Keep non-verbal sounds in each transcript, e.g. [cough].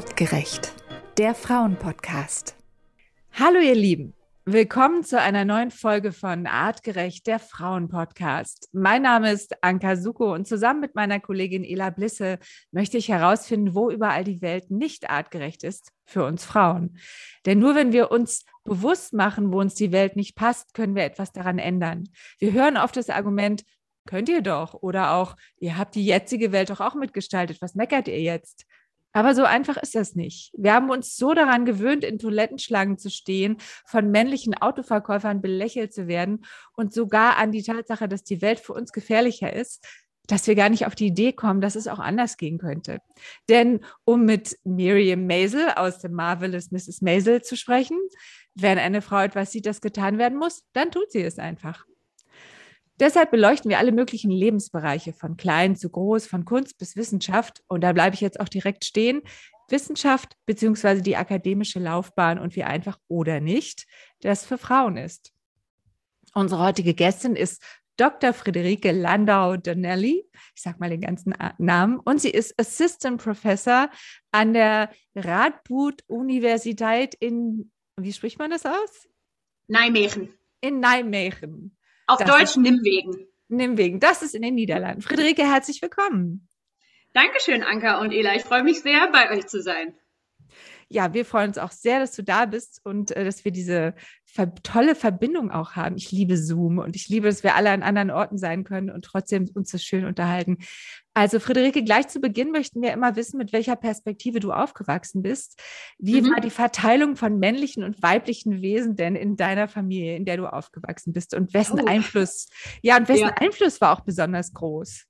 Artgerecht, der Frauenpodcast. Hallo ihr Lieben, willkommen zu einer neuen Folge von Artgerecht, der Frauenpodcast. Mein Name ist Anka Suko und zusammen mit meiner Kollegin Ela Blisse möchte ich herausfinden, wo überall die Welt nicht artgerecht ist für uns Frauen. Denn nur wenn wir uns bewusst machen, wo uns die Welt nicht passt, können wir etwas daran ändern. Wir hören oft das Argument, könnt ihr doch. Oder auch, ihr habt die jetzige Welt doch auch mitgestaltet. Was meckert ihr jetzt? Aber so einfach ist das nicht. Wir haben uns so daran gewöhnt, in Toilettenschlangen zu stehen, von männlichen Autoverkäufern belächelt zu werden und sogar an die Tatsache, dass die Welt für uns gefährlicher ist, dass wir gar nicht auf die Idee kommen, dass es auch anders gehen könnte. Denn um mit Miriam Maisel aus dem Marvelous Mrs. Maisel zu sprechen, wenn eine Frau etwas sieht, das getan werden muss, dann tut sie es einfach. Deshalb beleuchten wir alle möglichen Lebensbereiche, von klein zu groß, von Kunst bis Wissenschaft. Und da bleibe ich jetzt auch direkt stehen. Wissenschaft beziehungsweise die akademische Laufbahn und wie einfach oder nicht das für Frauen ist. Unsere heutige Gästin ist Dr. Friederike Landau-Donnelly. Ich sage mal den ganzen Namen. Und sie ist Assistant Professor an der Radboud-Universität in, wie spricht man das aus? Nijmegen. In Nijmegen. Auf das Deutsch Nimwegen. Nimwegen, das ist in den Niederlanden. Friederike, herzlich willkommen. Dankeschön, Anka und Ela. Ich freue mich sehr, bei euch zu sein ja, wir freuen uns auch sehr, dass du da bist und äh, dass wir diese ver tolle Verbindung auch haben. Ich liebe Zoom und ich liebe, dass wir alle an anderen Orten sein können und trotzdem uns so schön unterhalten. Also Friederike, gleich zu Beginn möchten wir immer wissen, mit welcher Perspektive du aufgewachsen bist. Wie mhm. war die Verteilung von männlichen und weiblichen Wesen denn in deiner Familie, in der du aufgewachsen bist? Und wessen oh. Einfluss, ja, und wessen ja. Einfluss war auch besonders groß?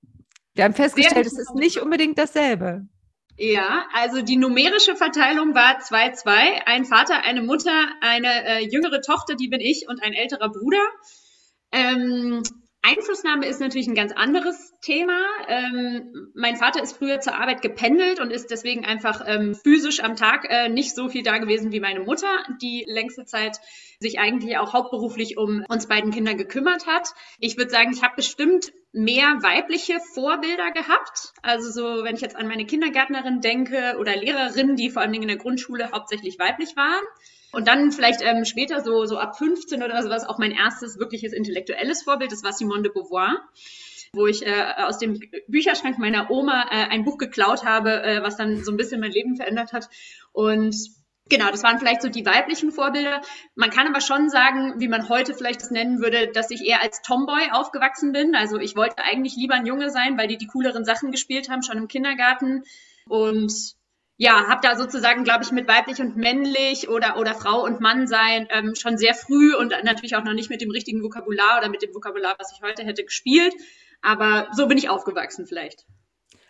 Wir haben festgestellt, es ist nicht unbedingt dasselbe. Ja, also die numerische Verteilung war 2-2. Ein Vater, eine Mutter, eine äh, jüngere Tochter, die bin ich, und ein älterer Bruder. Ähm, Einflussnahme ist natürlich ein ganz anderes Thema. Ähm, mein Vater ist früher zur Arbeit gependelt und ist deswegen einfach ähm, physisch am Tag äh, nicht so viel da gewesen wie meine Mutter, die längste Zeit sich eigentlich auch hauptberuflich um uns beiden Kinder gekümmert hat. Ich würde sagen, ich habe bestimmt mehr weibliche Vorbilder gehabt. Also so, wenn ich jetzt an meine Kindergärtnerin denke oder Lehrerinnen, die vor allen Dingen in der Grundschule hauptsächlich weiblich waren. Und dann vielleicht ähm, später, so, so ab 15 oder sowas, auch mein erstes wirkliches intellektuelles Vorbild, das war Simone de Beauvoir wo ich äh, aus dem Bücherschrank meiner Oma äh, ein Buch geklaut habe, äh, was dann so ein bisschen mein Leben verändert hat. Und Genau, das waren vielleicht so die weiblichen Vorbilder. Man kann aber schon sagen, wie man heute vielleicht das nennen würde, dass ich eher als Tomboy aufgewachsen bin. Also ich wollte eigentlich lieber ein Junge sein, weil die die cooleren Sachen gespielt haben, schon im Kindergarten. Und ja, habe da sozusagen, glaube ich, mit weiblich und männlich oder, oder Frau und Mann sein ähm, schon sehr früh und natürlich auch noch nicht mit dem richtigen Vokabular oder mit dem Vokabular, was ich heute hätte, gespielt. Aber so bin ich aufgewachsen vielleicht.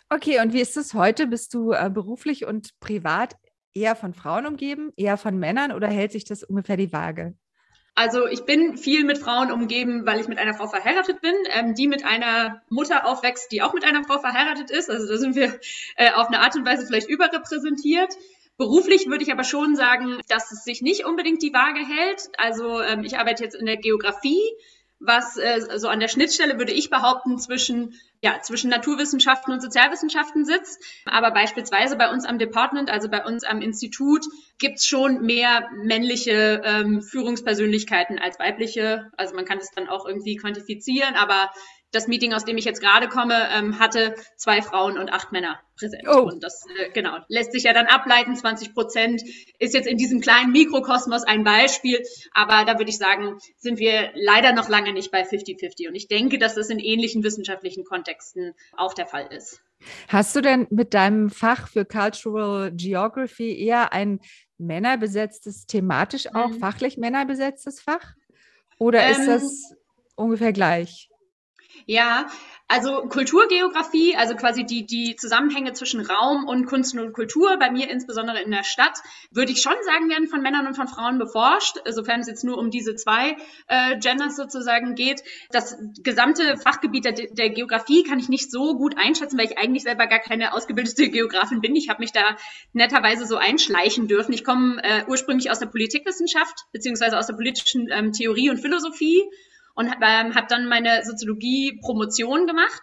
Okay, und wie ist es heute? Bist du äh, beruflich und privat eher von Frauen umgeben, eher von Männern oder hält sich das ungefähr die Waage? Also ich bin viel mit Frauen umgeben, weil ich mit einer Frau verheiratet bin, ähm, die mit einer Mutter aufwächst, die auch mit einer Frau verheiratet ist. Also da sind wir äh, auf eine Art und Weise vielleicht überrepräsentiert. Beruflich würde ich aber schon sagen, dass es sich nicht unbedingt die Waage hält. Also ähm, ich arbeite jetzt in der Geografie was äh, so an der Schnittstelle, würde ich behaupten, zwischen, ja, zwischen Naturwissenschaften und Sozialwissenschaften sitzt. Aber beispielsweise bei uns am Department, also bei uns am Institut, gibt's schon mehr männliche ähm, Führungspersönlichkeiten als weibliche. Also man kann das dann auch irgendwie quantifizieren, aber das Meeting, aus dem ich jetzt gerade komme, ähm, hatte zwei Frauen und acht Männer präsent. Oh. Und das, äh, genau, lässt sich ja dann ableiten. 20 Prozent ist jetzt in diesem kleinen Mikrokosmos ein Beispiel. Aber da würde ich sagen, sind wir leider noch lange nicht bei 50-50. Und ich denke, dass das in ähnlichen wissenschaftlichen Kontexten auch der Fall ist. Hast du denn mit deinem Fach für Cultural Geography eher ein männerbesetztes, thematisch auch mhm. fachlich männerbesetztes Fach? Oder ähm, ist das ungefähr gleich? Ja, also Kulturgeografie, also quasi die, die Zusammenhänge zwischen Raum und Kunst und Kultur, bei mir insbesondere in der Stadt, würde ich schon sagen, werden von Männern und von Frauen beforscht, sofern es jetzt nur um diese zwei äh, Genders sozusagen geht. Das gesamte Fachgebiet der, der Geografie kann ich nicht so gut einschätzen, weil ich eigentlich selber gar keine ausgebildete Geografin bin. Ich habe mich da netterweise so einschleichen dürfen. Ich komme äh, ursprünglich aus der Politikwissenschaft, beziehungsweise aus der politischen ähm, Theorie und Philosophie und ähm, habe dann meine Soziologie-Promotion gemacht.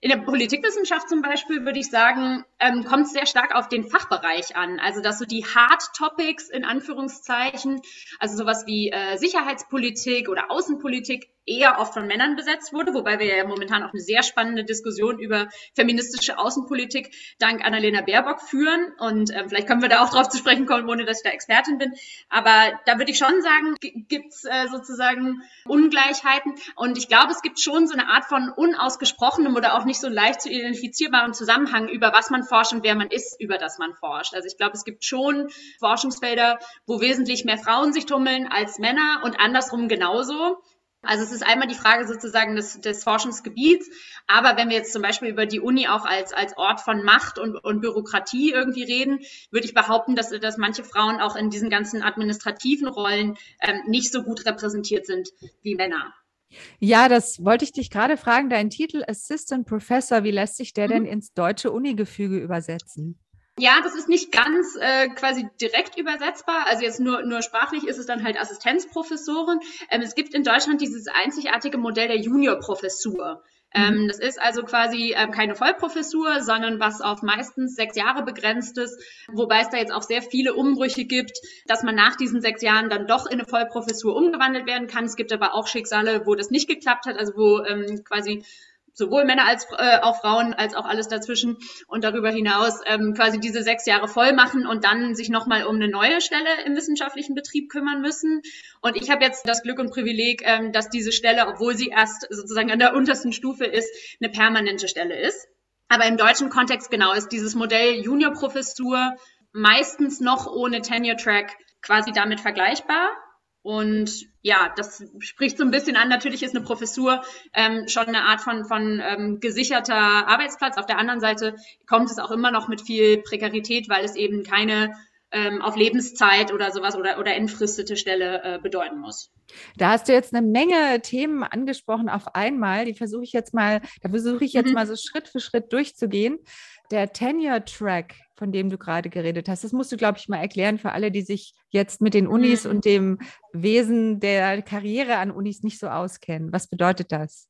In der Politikwissenschaft zum Beispiel würde ich sagen, ähm, kommt es sehr stark auf den Fachbereich an. Also dass so die Hard Topics in Anführungszeichen, also sowas wie äh, Sicherheitspolitik oder Außenpolitik eher oft von Männern besetzt wurde, wobei wir ja momentan auch eine sehr spannende Diskussion über feministische Außenpolitik dank Annalena Baerbock führen. Und ähm, vielleicht können wir da auch drauf zu sprechen kommen, ohne dass ich da Expertin bin. Aber da würde ich schon sagen, gibt es äh, sozusagen Ungleichheiten. Und ich glaube, es gibt schon so eine Art von unausgesprochenem oder auch nicht so leicht zu identifizierbaren Zusammenhang, über was man forscht und wer man ist, über das man forscht. Also ich glaube, es gibt schon Forschungsfelder, wo wesentlich mehr Frauen sich tummeln als Männer und andersrum genauso. Also es ist einmal die Frage sozusagen des, des Forschungsgebiets, aber wenn wir jetzt zum Beispiel über die Uni auch als, als Ort von Macht und, und Bürokratie irgendwie reden, würde ich behaupten, dass, dass manche Frauen auch in diesen ganzen administrativen Rollen ähm, nicht so gut repräsentiert sind wie Männer. Ja, das wollte ich dich gerade fragen. Dein Titel Assistant Professor, wie lässt sich der mhm. denn ins deutsche Unigefüge übersetzen? Ja, das ist nicht ganz äh, quasi direkt übersetzbar. Also jetzt nur, nur sprachlich ist es dann halt Assistenzprofessorin. Ähm, es gibt in Deutschland dieses einzigartige Modell der Juniorprofessur. Ähm, mhm. das ist also quasi ähm, keine Vollprofessur, sondern was auf meistens sechs Jahre begrenzt ist, wobei es da jetzt auch sehr viele Umbrüche gibt, dass man nach diesen sechs Jahren dann doch in eine Vollprofessur umgewandelt werden kann. Es gibt aber auch Schicksale, wo das nicht geklappt hat, also wo ähm, quasi sowohl Männer als äh, auch Frauen als auch alles dazwischen und darüber hinaus ähm, quasi diese sechs Jahre voll machen und dann sich nochmal um eine neue Stelle im wissenschaftlichen Betrieb kümmern müssen. Und ich habe jetzt das Glück und Privileg, ähm, dass diese Stelle, obwohl sie erst sozusagen an der untersten Stufe ist, eine permanente Stelle ist. Aber im deutschen Kontext genau ist dieses Modell Juniorprofessur meistens noch ohne Tenure-Track quasi damit vergleichbar. Und ja, das spricht so ein bisschen an. Natürlich ist eine Professur ähm, schon eine Art von, von ähm, gesicherter Arbeitsplatz. Auf der anderen Seite kommt es auch immer noch mit viel Prekarität, weil es eben keine ähm, auf Lebenszeit oder sowas oder, oder entfristete Stelle äh, bedeuten muss. Da hast du jetzt eine Menge Themen angesprochen auf einmal. Die versuche ich jetzt mal, da versuche ich jetzt mhm. mal so Schritt für Schritt durchzugehen. Der Tenure-Track, von dem du gerade geredet hast, das musst du, glaube ich, mal erklären für alle, die sich jetzt mit den Unis mhm. und dem Wesen der Karriere an Unis nicht so auskennen. Was bedeutet das?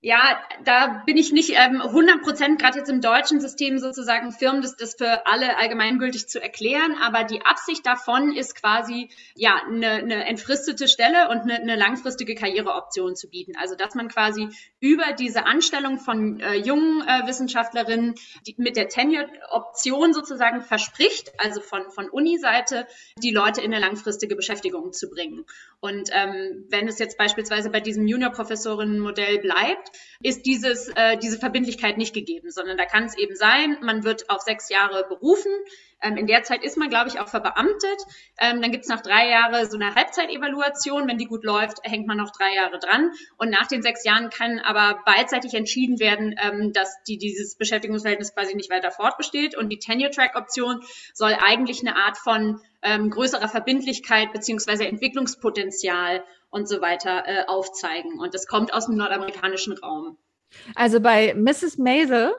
Ja, da bin ich nicht ähm, 100 Prozent, gerade jetzt im deutschen System sozusagen firm, das, das für alle allgemeingültig zu erklären. Aber die Absicht davon ist quasi, ja, eine, eine entfristete Stelle und eine, eine langfristige Karriereoption zu bieten. Also, dass man quasi über diese Anstellung von äh, jungen äh, Wissenschaftlerinnen die, mit der Tenure-Option sozusagen verspricht, also von, von Uni-Seite, die Leute in eine langfristige Beschäftigung zu bringen. Und ähm, wenn es jetzt beispielsweise bei diesem Junior-Professorinnen-Modell bleibt, ist dieses, äh, diese Verbindlichkeit nicht gegeben, sondern da kann es eben sein, man wird auf sechs Jahre berufen. Ähm, in der Zeit ist man, glaube ich, auch verbeamtet. Ähm, dann gibt es nach drei Jahren so eine Halbzeitevaluation. Wenn die gut läuft, hängt man noch drei Jahre dran. Und nach den sechs Jahren kann aber beidseitig entschieden werden, ähm, dass die, dieses Beschäftigungsverhältnis quasi nicht weiter fortbesteht. Und die Tenure-Track-Option soll eigentlich eine Art von ähm, größerer Verbindlichkeit beziehungsweise Entwicklungspotenzial und so weiter äh, aufzeigen. Und das kommt aus dem nordamerikanischen Raum. Also bei Mrs. Maisel,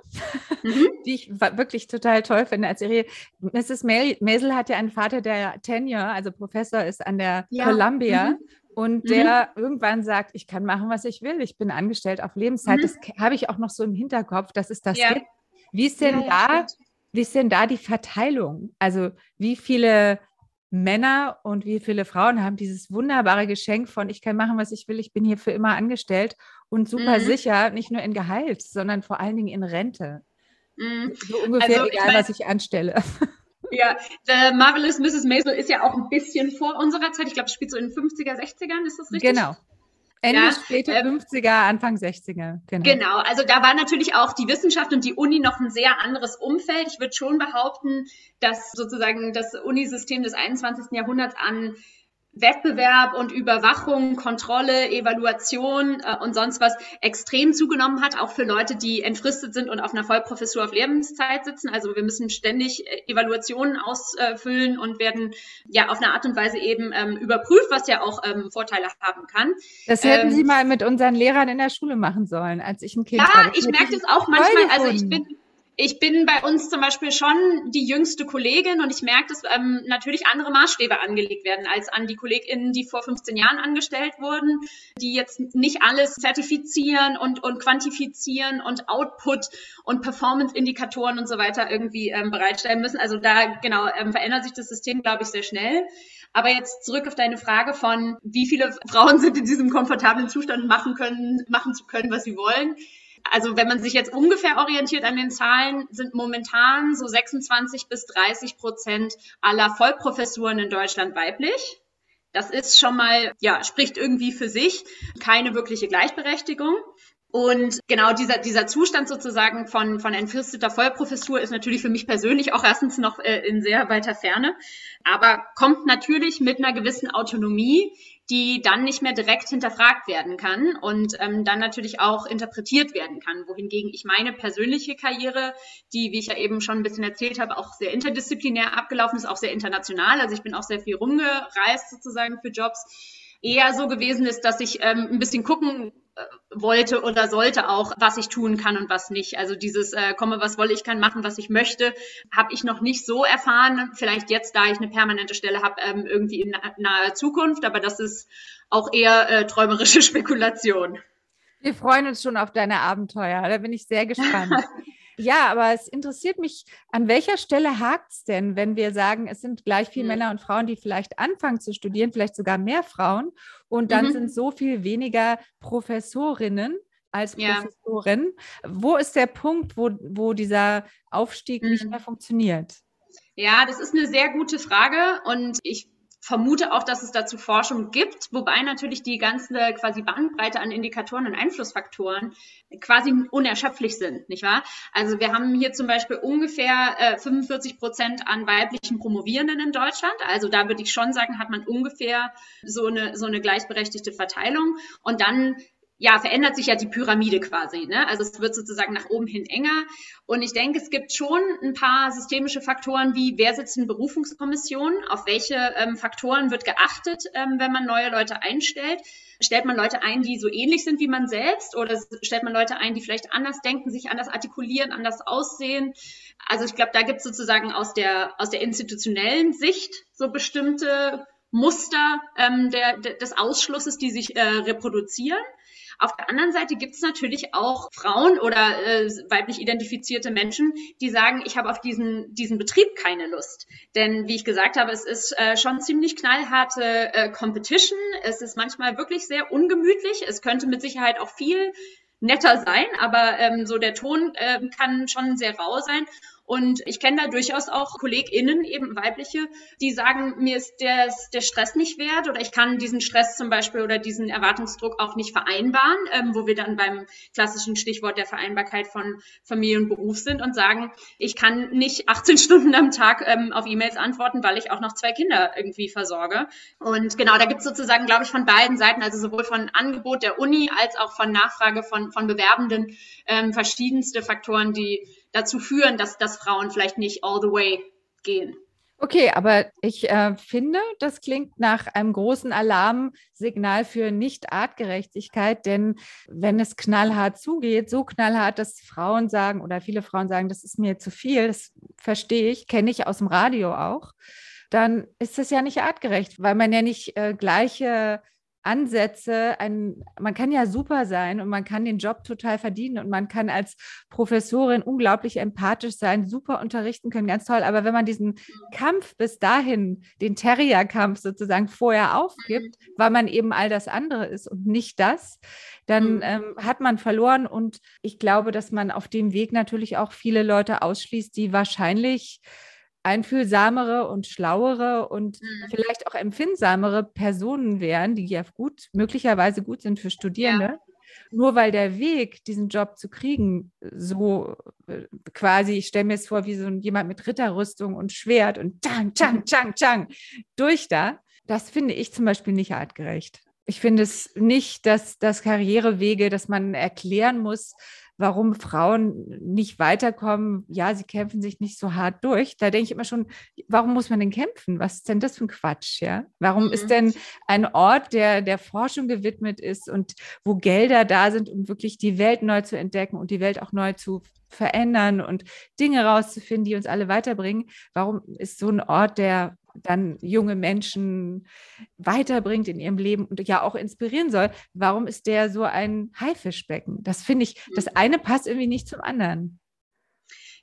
mhm. [laughs] die ich wirklich total toll finde als Serie. Mrs. Maisel hat ja einen Vater, der Tenure, also Professor ist an der ja. Columbia. Mhm. Und mhm. der mhm. irgendwann sagt, ich kann machen, was ich will. Ich bin angestellt auf Lebenszeit. Mhm. Das habe ich auch noch so im Hinterkopf, dass es das ja. gibt. Wie ist denn ja, da, wie ist denn da die Verteilung? Also wie viele Männer und wie viele Frauen haben dieses wunderbare Geschenk von, ich kann machen, was ich will, ich bin hier für immer angestellt und super mhm. sicher, nicht nur in Gehalt, sondern vor allen Dingen in Rente. Mhm. So ungefähr also, egal, ich mein, was ich anstelle. [laughs] Ja, The Marvelous Mrs. Maisel ist ja auch ein bisschen vor unserer Zeit. Ich glaube, es spielt so in den 50er, 60ern, ist das richtig? Genau. Ende ja, späte äh, 50er, Anfang 60er. Genau. genau, also da war natürlich auch die Wissenschaft und die Uni noch ein sehr anderes Umfeld. Ich würde schon behaupten, dass sozusagen das Unisystem des 21. Jahrhunderts an Wettbewerb und Überwachung, Kontrolle, Evaluation äh, und sonst was extrem zugenommen hat, auch für Leute, die entfristet sind und auf einer Vollprofessur auf Lebenszeit sitzen. Also wir müssen ständig äh, Evaluationen ausfüllen und werden ja auf eine Art und Weise eben ähm, überprüft, was ja auch ähm, Vorteile haben kann. Das hätten ähm, Sie mal mit unseren Lehrern in der Schule machen sollen, als ich ein Kind ja, war. Ja, ich merke das auch manchmal. Also ich bin ich bin bei uns zum Beispiel schon die jüngste Kollegin und ich merke, dass ähm, natürlich andere Maßstäbe angelegt werden als an die KollegInnen, die vor 15 Jahren angestellt wurden, die jetzt nicht alles zertifizieren und, und quantifizieren und Output und Performance-Indikatoren und so weiter irgendwie ähm, bereitstellen müssen. Also da genau ähm, verändert sich das System, glaube ich, sehr schnell. Aber jetzt zurück auf deine Frage von, wie viele Frauen sind in diesem komfortablen Zustand machen können, machen zu können, was sie wollen. Also wenn man sich jetzt ungefähr orientiert an den Zahlen, sind momentan so 26 bis 30 Prozent aller Vollprofessuren in Deutschland weiblich. Das ist schon mal, ja, spricht irgendwie für sich. Keine wirkliche Gleichberechtigung. Und genau dieser, dieser Zustand sozusagen von, von entfristeter Vollprofessur ist natürlich für mich persönlich auch erstens noch äh, in sehr weiter Ferne, aber kommt natürlich mit einer gewissen Autonomie, die dann nicht mehr direkt hinterfragt werden kann und ähm, dann natürlich auch interpretiert werden kann. Wohingegen ich meine persönliche Karriere, die, wie ich ja eben schon ein bisschen erzählt habe, auch sehr interdisziplinär abgelaufen ist, auch sehr international. Also ich bin auch sehr viel rumgereist sozusagen für Jobs eher so gewesen ist, dass ich ähm, ein bisschen gucken wollte oder sollte auch, was ich tun kann und was nicht. Also dieses äh, komme, was wolle ich kann machen, was ich möchte, habe ich noch nicht so erfahren. Vielleicht jetzt, da ich eine permanente Stelle habe, ähm, irgendwie in naher Zukunft, aber das ist auch eher äh, träumerische [laughs] Spekulation. Wir freuen uns schon auf deine Abenteuer. Da bin ich sehr gespannt. [laughs] Ja, aber es interessiert mich, an welcher Stelle hakt es denn, wenn wir sagen, es sind gleich viele mhm. Männer und Frauen, die vielleicht anfangen zu studieren, vielleicht sogar mehr Frauen, und dann mhm. sind so viel weniger Professorinnen als Professorin. Ja. Wo ist der Punkt, wo, wo dieser Aufstieg mhm. nicht mehr funktioniert? Ja, das ist eine sehr gute Frage und ich vermute auch, dass es dazu Forschung gibt, wobei natürlich die ganze quasi Bandbreite an Indikatoren und Einflussfaktoren quasi unerschöpflich sind, nicht wahr? Also wir haben hier zum Beispiel ungefähr äh, 45 Prozent an weiblichen Promovierenden in Deutschland. Also da würde ich schon sagen, hat man ungefähr so eine, so eine gleichberechtigte Verteilung. Und dann ja, verändert sich ja die Pyramide quasi. Ne? Also es wird sozusagen nach oben hin enger. Und ich denke, es gibt schon ein paar systemische Faktoren, wie wer sitzt in Berufungskommissionen, auf welche ähm, Faktoren wird geachtet, ähm, wenn man neue Leute einstellt. Stellt man Leute ein, die so ähnlich sind wie man selbst, oder stellt man Leute ein, die vielleicht anders denken, sich anders artikulieren, anders aussehen? Also ich glaube, da gibt es sozusagen aus der, aus der institutionellen Sicht so bestimmte Muster ähm, der, des Ausschlusses, die sich äh, reproduzieren. Auf der anderen Seite gibt es natürlich auch Frauen oder äh, weiblich identifizierte Menschen, die sagen, ich habe auf diesen, diesen Betrieb keine Lust. Denn wie ich gesagt habe, es ist äh, schon ziemlich knallharte äh, Competition. Es ist manchmal wirklich sehr ungemütlich. Es könnte mit Sicherheit auch viel netter sein, aber ähm, so der Ton äh, kann schon sehr rau sein. Und ich kenne da durchaus auch KollegInnen, eben weibliche, die sagen, mir ist der, der Stress nicht wert oder ich kann diesen Stress zum Beispiel oder diesen Erwartungsdruck auch nicht vereinbaren, ähm, wo wir dann beim klassischen Stichwort der Vereinbarkeit von Familie und Beruf sind und sagen, ich kann nicht 18 [laughs] Stunden am Tag ähm, auf E-Mails antworten, weil ich auch noch zwei Kinder irgendwie versorge. Und genau, da gibt es sozusagen, glaube ich, von beiden Seiten, also sowohl von Angebot der Uni als auch von Nachfrage von, von Bewerbenden, ähm, verschiedenste Faktoren, die dazu führen, dass, dass Frauen vielleicht nicht all the way gehen. Okay, aber ich äh, finde, das klingt nach einem großen Alarmsignal für Nicht-Artgerechtigkeit, denn wenn es knallhart zugeht, so knallhart, dass Frauen sagen oder viele Frauen sagen, das ist mir zu viel, das verstehe ich, kenne ich aus dem Radio auch, dann ist das ja nicht artgerecht, weil man ja nicht äh, gleiche Ansätze, ein, man kann ja super sein und man kann den Job total verdienen und man kann als Professorin unglaublich empathisch sein, super unterrichten können, ganz toll. Aber wenn man diesen Kampf bis dahin, den Terrierkampf sozusagen vorher aufgibt, mhm. weil man eben all das andere ist und nicht das, dann mhm. ähm, hat man verloren. Und ich glaube, dass man auf dem Weg natürlich auch viele Leute ausschließt, die wahrscheinlich einfühlsamere und schlauere und mhm. vielleicht auch empfindsamere Personen wären, die ja gut, möglicherweise gut sind für Studierende. Ja. Nur weil der Weg, diesen Job zu kriegen, so äh, quasi, ich stelle mir es vor, wie so jemand mit Ritterrüstung und Schwert und tang, tang, tang, tang, durch da, das finde ich zum Beispiel nicht artgerecht. Ich finde es nicht, dass das Karrierewege, dass man erklären muss, warum Frauen nicht weiterkommen. Ja, sie kämpfen sich nicht so hart durch. Da denke ich immer schon, warum muss man denn kämpfen? Was ist denn das für ein Quatsch? Ja? Warum mhm. ist denn ein Ort, der der Forschung gewidmet ist und wo Gelder da sind, um wirklich die Welt neu zu entdecken und die Welt auch neu zu verändern und Dinge rauszufinden, die uns alle weiterbringen? Warum ist so ein Ort, der dann junge Menschen weiterbringt in ihrem Leben und ja auch inspirieren soll, warum ist der so ein Haifischbecken? Das finde ich, das mhm. eine passt irgendwie nicht zum anderen.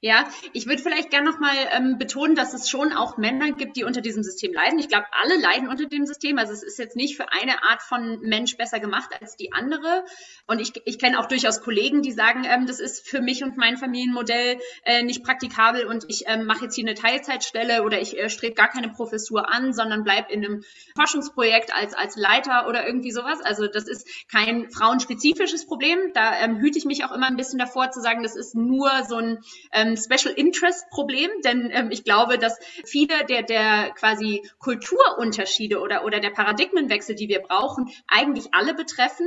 Ja, ich würde vielleicht gerne nochmal ähm, betonen, dass es schon auch Männer gibt, die unter diesem System leiden. Ich glaube, alle leiden unter dem System. Also es ist jetzt nicht für eine Art von Mensch besser gemacht als die andere. Und ich, ich kenne auch durchaus Kollegen, die sagen, ähm, das ist für mich und mein Familienmodell äh, nicht praktikabel und ich ähm, mache jetzt hier eine Teilzeitstelle oder ich äh, strebe gar keine Professur an, sondern bleib in einem Forschungsprojekt als, als Leiter oder irgendwie sowas. Also das ist kein frauenspezifisches Problem. Da ähm, hüte ich mich auch immer ein bisschen davor zu sagen, das ist nur so ein ähm, Special Interest Problem, denn ähm, ich glaube, dass viele der, der quasi Kulturunterschiede oder, oder der Paradigmenwechsel, die wir brauchen, eigentlich alle betreffen.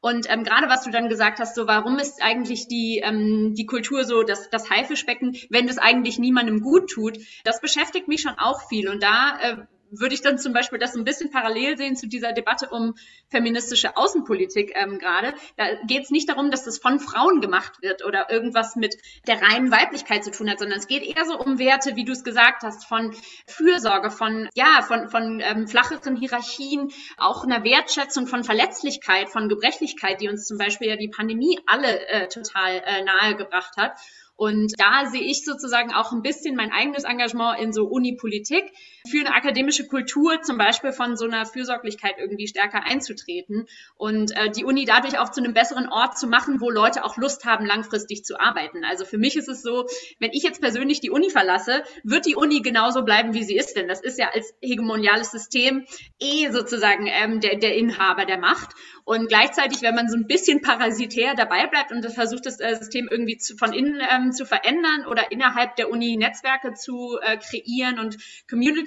Und ähm, gerade was du dann gesagt hast, so warum ist eigentlich die, ähm, die Kultur so das, das Haifischbecken, wenn das eigentlich niemandem gut tut, das beschäftigt mich schon auch viel. Und da äh, würde ich dann zum Beispiel das ein bisschen parallel sehen zu dieser Debatte um feministische Außenpolitik ähm, gerade. Da geht es nicht darum, dass das von Frauen gemacht wird oder irgendwas mit der reinen Weiblichkeit zu tun hat, sondern es geht eher so um Werte, wie du es gesagt hast, von Fürsorge, von ja, von, von ähm, flacheren Hierarchien, auch einer Wertschätzung von Verletzlichkeit, von Gebrechlichkeit, die uns zum Beispiel ja die Pandemie alle äh, total äh, nahegebracht hat. Und da sehe ich sozusagen auch ein bisschen mein eigenes Engagement in so Uni-Politik für eine akademische Kultur zum Beispiel von so einer Fürsorglichkeit irgendwie stärker einzutreten und äh, die Uni dadurch auch zu einem besseren Ort zu machen, wo Leute auch Lust haben, langfristig zu arbeiten. Also für mich ist es so, wenn ich jetzt persönlich die Uni verlasse, wird die Uni genauso bleiben, wie sie ist, denn das ist ja als hegemoniales System eh sozusagen ähm, der, der Inhaber der Macht. Und gleichzeitig, wenn man so ein bisschen parasitär dabei bleibt und versucht, das äh, System irgendwie zu, von innen ähm, zu verändern oder innerhalb der Uni Netzwerke zu äh, kreieren und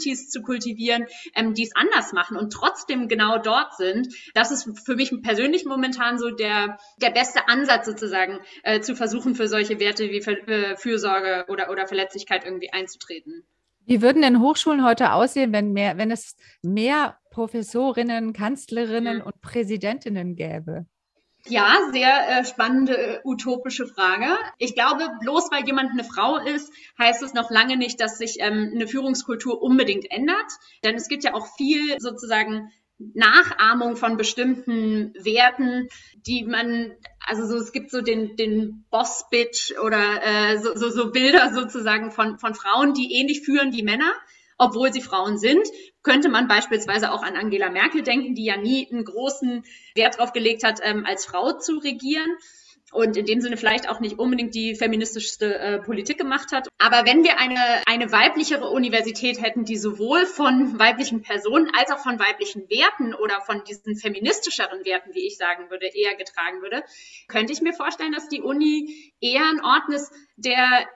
Communities zu kultivieren, ähm, die es anders machen und trotzdem genau dort sind, das ist für mich persönlich momentan so der, der beste Ansatz sozusagen, äh, zu versuchen, für solche Werte wie für, äh, Fürsorge oder, oder Verletzlichkeit irgendwie einzutreten. Wie würden denn Hochschulen heute aussehen, wenn, mehr, wenn es mehr Professorinnen, Kanzlerinnen ja. und Präsidentinnen gäbe? Ja, sehr äh, spannende, äh, utopische Frage. Ich glaube, bloß weil jemand eine Frau ist, heißt es noch lange nicht, dass sich ähm, eine Führungskultur unbedingt ändert. Denn es gibt ja auch viel sozusagen Nachahmung von bestimmten Werten, die man, also so, es gibt so den, den Boss-Bitch oder äh, so, so, so Bilder sozusagen von, von Frauen, die ähnlich führen wie Männer, obwohl sie Frauen sind. Könnte man beispielsweise auch an Angela Merkel denken, die ja nie einen großen Wert darauf gelegt hat, ähm, als Frau zu regieren und in dem Sinne vielleicht auch nicht unbedingt die feministischste äh, Politik gemacht hat. Aber wenn wir eine, eine weiblichere Universität hätten, die sowohl von weiblichen Personen als auch von weiblichen Werten oder von diesen feministischeren Werten, wie ich sagen würde, eher getragen würde, könnte ich mir vorstellen, dass die Uni eher ein Ort ist, der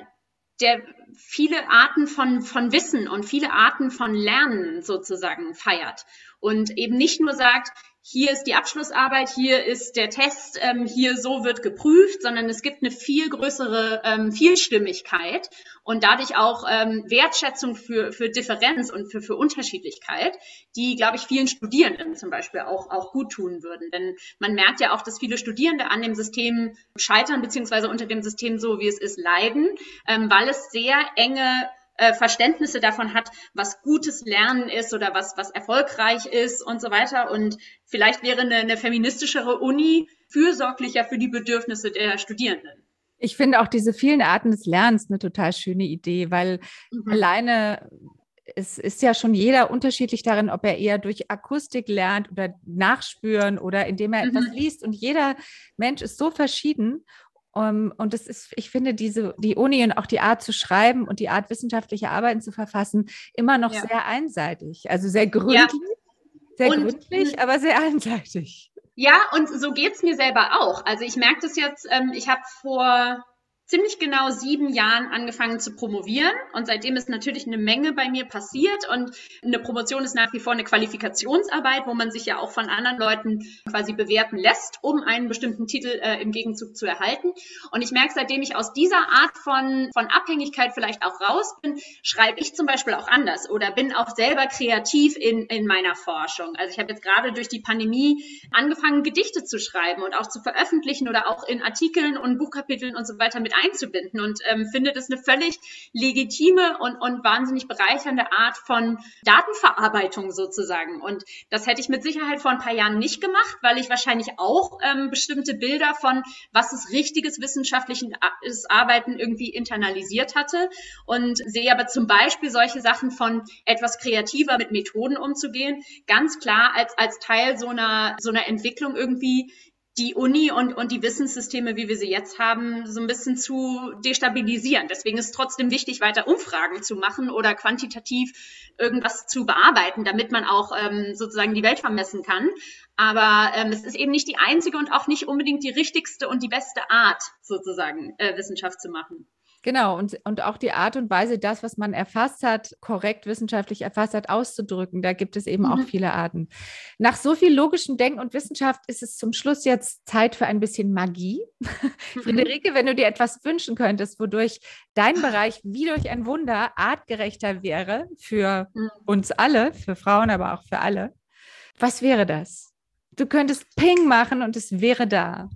der viele Arten von, von Wissen und viele Arten von Lernen sozusagen feiert. Und eben nicht nur sagt, hier ist die Abschlussarbeit, hier ist der Test, ähm, hier so wird geprüft, sondern es gibt eine viel größere ähm, Vielstimmigkeit und dadurch auch ähm, Wertschätzung für, für Differenz und für, für Unterschiedlichkeit, die, glaube ich, vielen Studierenden zum Beispiel auch, auch gut tun würden. Denn man merkt ja auch, dass viele Studierende an dem System scheitern, beziehungsweise unter dem System so, wie es ist, leiden, ähm, weil es sehr enge äh, Verständnisse davon hat, was gutes Lernen ist oder was, was erfolgreich ist und so weiter. Und vielleicht wäre eine, eine feministischere Uni fürsorglicher für die Bedürfnisse der Studierenden. Ich finde auch diese vielen Arten des Lernens eine total schöne Idee, weil mhm. alleine es ist ja schon jeder unterschiedlich darin, ob er eher durch Akustik lernt oder nachspüren oder indem er mhm. etwas liest. Und jeder Mensch ist so verschieden. Um, ähm, und das ist, ich finde, diese, die Uni und auch die Art zu schreiben und die Art, wissenschaftliche Arbeiten zu verfassen, immer noch ja. sehr einseitig. Also sehr gründlich, ja. sehr und, gründlich, aber sehr einseitig. Ja, und so geht's mir selber auch. Also ich merke das jetzt, ähm, ich habe vor ziemlich genau sieben Jahren angefangen zu promovieren und seitdem ist natürlich eine Menge bei mir passiert und eine Promotion ist nach wie vor eine Qualifikationsarbeit, wo man sich ja auch von anderen Leuten quasi bewerten lässt, um einen bestimmten Titel äh, im Gegenzug zu erhalten. Und ich merke, seitdem ich aus dieser Art von, von Abhängigkeit vielleicht auch raus bin, schreibe ich zum Beispiel auch anders oder bin auch selber kreativ in, in meiner Forschung. Also ich habe jetzt gerade durch die Pandemie angefangen, Gedichte zu schreiben und auch zu veröffentlichen oder auch in Artikeln und Buchkapiteln und so weiter mit einzubinden und ähm, finde das eine völlig legitime und, und wahnsinnig bereichernde Art von Datenverarbeitung sozusagen. Und das hätte ich mit Sicherheit vor ein paar Jahren nicht gemacht, weil ich wahrscheinlich auch ähm, bestimmte Bilder von, was ist richtiges wissenschaftliches Arbeiten irgendwie internalisiert hatte und sehe aber zum Beispiel solche Sachen von etwas kreativer mit Methoden umzugehen, ganz klar als, als Teil so einer, so einer Entwicklung irgendwie die Uni und, und die Wissenssysteme, wie wir sie jetzt haben, so ein bisschen zu destabilisieren. Deswegen ist es trotzdem wichtig, weiter Umfragen zu machen oder quantitativ irgendwas zu bearbeiten, damit man auch ähm, sozusagen die Welt vermessen kann. Aber ähm, es ist eben nicht die einzige und auch nicht unbedingt die richtigste und die beste Art, sozusagen äh, Wissenschaft zu machen. Genau, und, und auch die Art und Weise, das, was man erfasst hat, korrekt wissenschaftlich erfasst hat, auszudrücken. Da gibt es eben mhm. auch viele Arten. Nach so viel logischem Denken und Wissenschaft ist es zum Schluss jetzt Zeit für ein bisschen Magie. Mhm. [laughs] Friederike, wenn du dir etwas wünschen könntest, wodurch dein Bereich wie durch ein Wunder artgerechter wäre für mhm. uns alle, für Frauen, aber auch für alle, was wäre das? Du könntest Ping machen und es wäre da.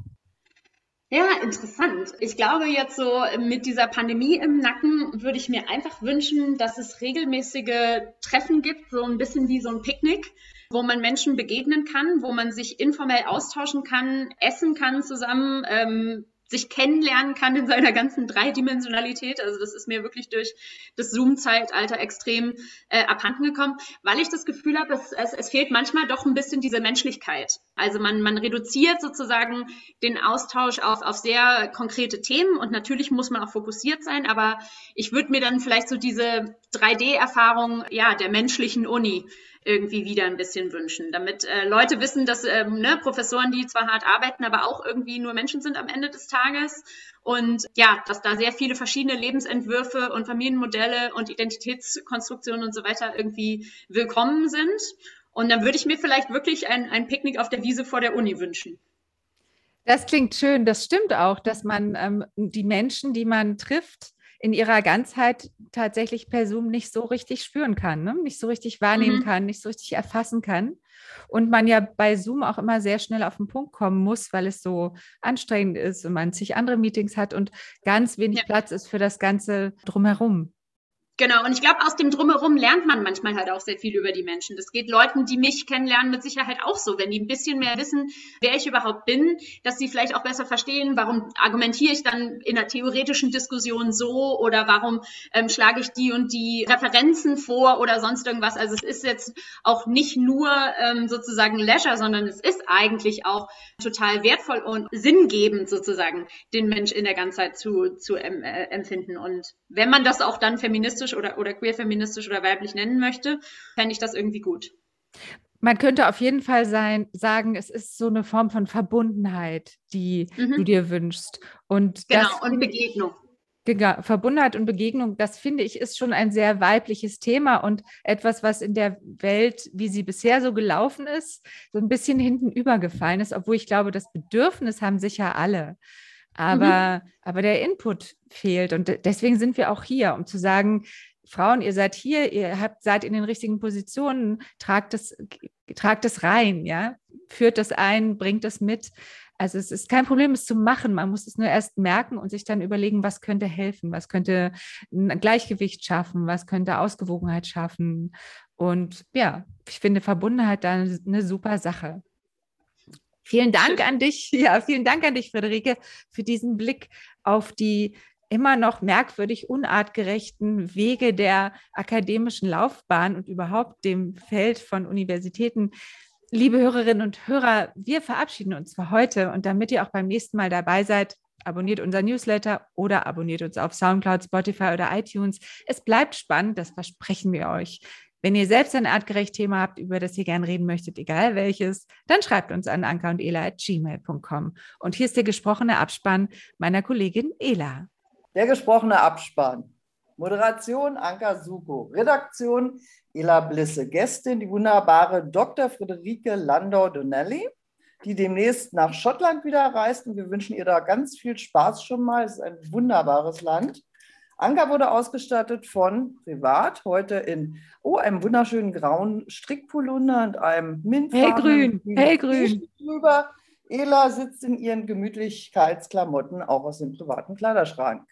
Ja, interessant. Ich glaube jetzt so mit dieser Pandemie im Nacken würde ich mir einfach wünschen, dass es regelmäßige Treffen gibt, so ein bisschen wie so ein Picknick, wo man Menschen begegnen kann, wo man sich informell austauschen kann, essen kann zusammen, ähm, sich kennenlernen kann in seiner ganzen Dreidimensionalität. Also das ist mir wirklich durch das Zoom-Zeitalter extrem äh, abhanden gekommen, weil ich das Gefühl habe, es, es, es fehlt manchmal doch ein bisschen diese Menschlichkeit. Also man, man reduziert sozusagen den Austausch auf, auf sehr konkrete Themen und natürlich muss man auch fokussiert sein, aber ich würde mir dann vielleicht so diese 3D-Erfahrung ja, der menschlichen Uni irgendwie wieder ein bisschen wünschen, damit äh, Leute wissen, dass ähm, ne, Professoren, die zwar hart arbeiten, aber auch irgendwie nur Menschen sind am Ende des Tages und ja, dass da sehr viele verschiedene Lebensentwürfe und Familienmodelle und Identitätskonstruktionen und so weiter irgendwie willkommen sind. Und dann würde ich mir vielleicht wirklich ein, ein Picknick auf der Wiese vor der Uni wünschen. Das klingt schön. Das stimmt auch, dass man ähm, die Menschen, die man trifft, in ihrer Ganzheit tatsächlich per Zoom nicht so richtig spüren kann, ne? nicht so richtig wahrnehmen mhm. kann, nicht so richtig erfassen kann. Und man ja bei Zoom auch immer sehr schnell auf den Punkt kommen muss, weil es so anstrengend ist und man zig andere Meetings hat und ganz wenig ja. Platz ist für das Ganze drumherum. Genau, und ich glaube, aus dem Drumherum lernt man manchmal halt auch sehr viel über die Menschen. Das geht Leuten, die mich kennenlernen, mit Sicherheit auch so. Wenn die ein bisschen mehr wissen, wer ich überhaupt bin, dass sie vielleicht auch besser verstehen, warum argumentiere ich dann in einer theoretischen Diskussion so oder warum ähm, schlage ich die und die Referenzen vor oder sonst irgendwas. Also es ist jetzt auch nicht nur ähm, sozusagen Leisure, sondern es ist eigentlich auch total wertvoll und sinngebend sozusagen, den Mensch in der Ganzheit zu, zu ähm, äh, empfinden. Und wenn man das auch dann feministisch feministisch oder, oder queer-feministisch oder weiblich nennen möchte, fände ich das irgendwie gut. Man könnte auf jeden Fall sein, sagen, es ist so eine Form von Verbundenheit, die mhm. du dir wünschst. Und genau, und Begegnung. Verbundenheit und Begegnung, das finde ich, ist schon ein sehr weibliches Thema und etwas, was in der Welt, wie sie bisher so gelaufen ist, so ein bisschen hinten übergefallen ist, obwohl ich glaube, das Bedürfnis haben sicher alle. Aber, mhm. aber der Input fehlt. Und deswegen sind wir auch hier, um zu sagen, Frauen, ihr seid hier, ihr habt, seid in den richtigen Positionen, tragt das, tragt das rein, ja, führt das ein, bringt das mit. Also es ist kein Problem, es zu machen. Man muss es nur erst merken und sich dann überlegen, was könnte helfen, was könnte ein Gleichgewicht schaffen, was könnte Ausgewogenheit schaffen. Und ja, ich finde Verbundenheit da eine super Sache. Vielen Dank an dich, [laughs] ja, vielen Dank an dich, Friederike, für diesen Blick auf die immer noch merkwürdig unartgerechten Wege der akademischen Laufbahn und überhaupt dem Feld von Universitäten. Liebe Hörerinnen und Hörer, wir verabschieden uns für heute und damit ihr auch beim nächsten Mal dabei seid, abonniert unser Newsletter oder abonniert uns auf SoundCloud, Spotify oder iTunes. Es bleibt spannend, das versprechen wir euch. Wenn ihr selbst ein artgerecht Thema habt, über das ihr gerne reden möchtet, egal welches, dann schreibt uns an anka und ela at gmail.com. Und hier ist der gesprochene Abspann meiner Kollegin Ela. Der gesprochene Abspann. Moderation Anka Suko. Redaktion Ela Blisse. Gästin die wunderbare Dr. Friederike Landau-Donnelly, die demnächst nach Schottland wieder reist. Und wir wünschen ihr da ganz viel Spaß schon mal. Es ist ein wunderbares Land. Anka wurde ausgestattet von Privat, heute in oh, einem wunderschönen grauen Strickpolunder und einem mintfarbenen Hellgrün, hellgrün. drüber. Ela sitzt in ihren Gemütlichkeitsklamotten auch aus dem privaten Kleiderschrank.